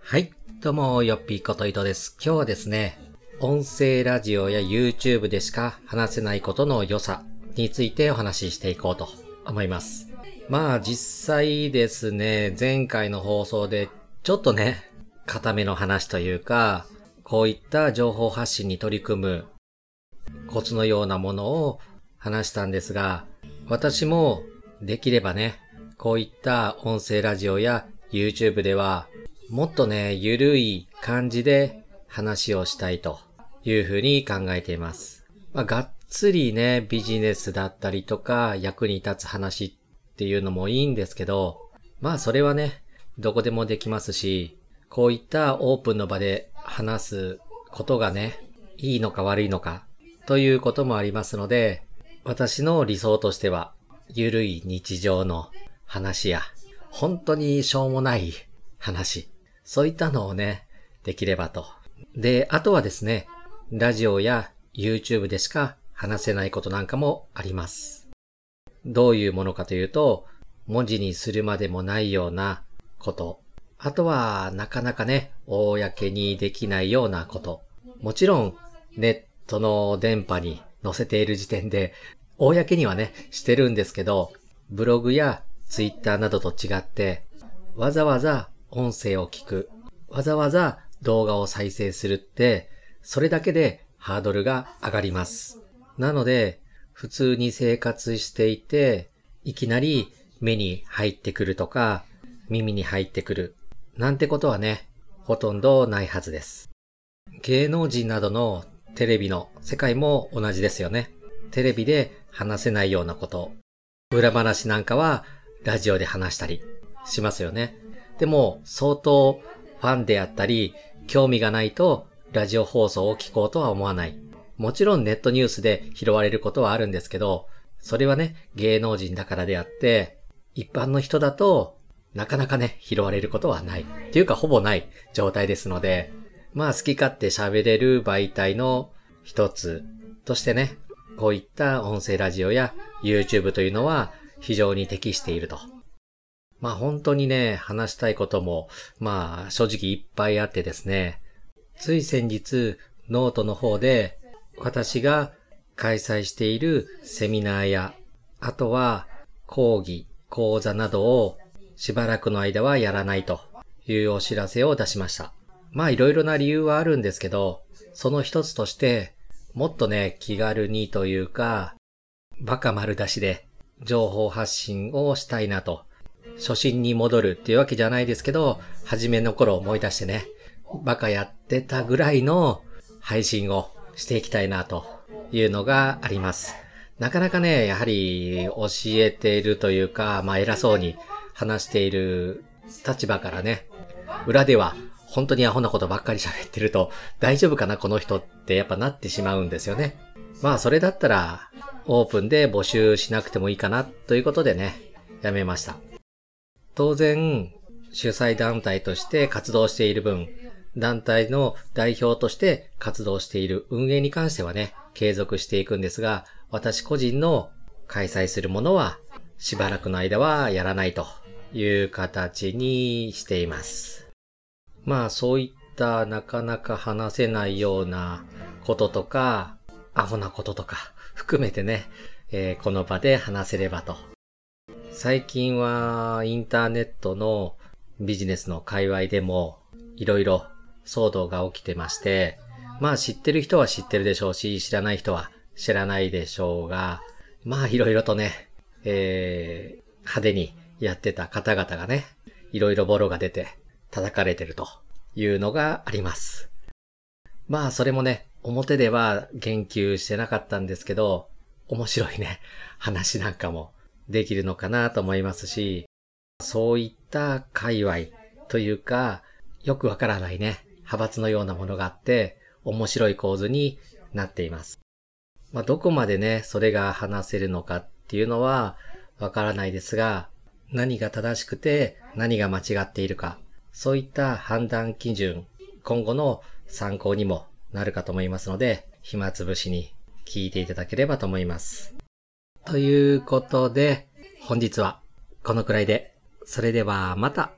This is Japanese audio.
はい。どうも、よっぴーこといとです。今日はですね、音声ラジオや YouTube でしか話せないことの良さについてお話ししていこうと思います。まあ実際ですね、前回の放送でちょっとね、固めの話というか、こういった情報発信に取り組むコツのようなものを話したんですが、私もできればね、こういった音声ラジオや YouTube では、もっとね、ゆるい感じで話をしたいというふうに考えています。まあ、がっつりね、ビジネスだったりとか役に立つ話っていうのもいいんですけど、まあそれはね、どこでもできますし、こういったオープンの場で話すことがね、いいのか悪いのかということもありますので、私の理想としては、ゆるい日常の話や、本当にしょうもない話、そういったのをね、できればと。で、あとはですね、ラジオや YouTube でしか話せないことなんかもあります。どういうものかというと、文字にするまでもないようなこと。あとは、なかなかね、公にできないようなこと。もちろん、ネットの電波に載せている時点で、公にはね、してるんですけど、ブログやツイッターなどと違って、わざわざ音声を聞く、わざわざ動画を再生するって、それだけでハードルが上がります。なので、普通に生活していて、いきなり目に入ってくるとか、耳に入ってくる、なんてことはね、ほとんどないはずです。芸能人などのテレビの世界も同じですよね。テレビで話せないようなこと、裏話なんかはラジオで話したりしますよね。でも相当ファンであったり、興味がないとラジオ放送を聞こうとは思わない。もちろんネットニュースで拾われることはあるんですけど、それはね、芸能人だからであって、一般の人だとなかなかね、拾われることはない。っていうかほぼない状態ですので、まあ好き勝手喋れる媒体の一つとしてね、こういった音声ラジオや YouTube というのは非常に適していると。まあ本当にね、話したいことも、まあ正直いっぱいあってですね、つい先日ノートの方で私が開催しているセミナーや、あとは講義、講座などをしばらくの間はやらないというお知らせを出しました。まあいろいろな理由はあるんですけど、その一つとして、もっとね、気軽にというか、バカ丸出しで情報発信をしたいなと。初心に戻るっていうわけじゃないですけど、初めの頃思い出してね、バカやってたぐらいの配信をしていきたいなというのがあります。なかなかね、やはり教えているというか、まあ偉そうに話している立場からね、裏では本当にアホなことばっかり喋ってると、大丈夫かなこの人ってやっぱなってしまうんですよね。まあそれだったら、オープンで募集しなくてもいいかなということでね、やめました。当然、主催団体として活動している分、団体の代表として活動している運営に関してはね、継続していくんですが、私個人の開催するものは、しばらくの間はやらないという形にしています。まあそういったなかなか話せないようなこととか、アホなこととか含めてね、えーこの場で話せればと。最近はインターネットのビジネスの界隈でもいろいろ騒動が起きてまして、まあ知ってる人は知ってるでしょうし、知らない人は知らないでしょうが、まあいろいろとね、えー、派手にやってた方々がね、いろいろボロが出て叩かれてるというのがあります。まあそれもね、表では言及してなかったんですけど、面白いね、話なんかもできるのかなと思いますし、そういった界隈というか、よくわからないね、派閥のようなものがあって、面白い構図になっています。まあ、どこまでね、それが話せるのかっていうのはわからないですが、何が正しくて何が間違っているか、そういった判断基準、今後の参考にもなるかと思いますので、暇つぶしに聞いていただければと思います。ということで、本日はこのくらいで、それではまた。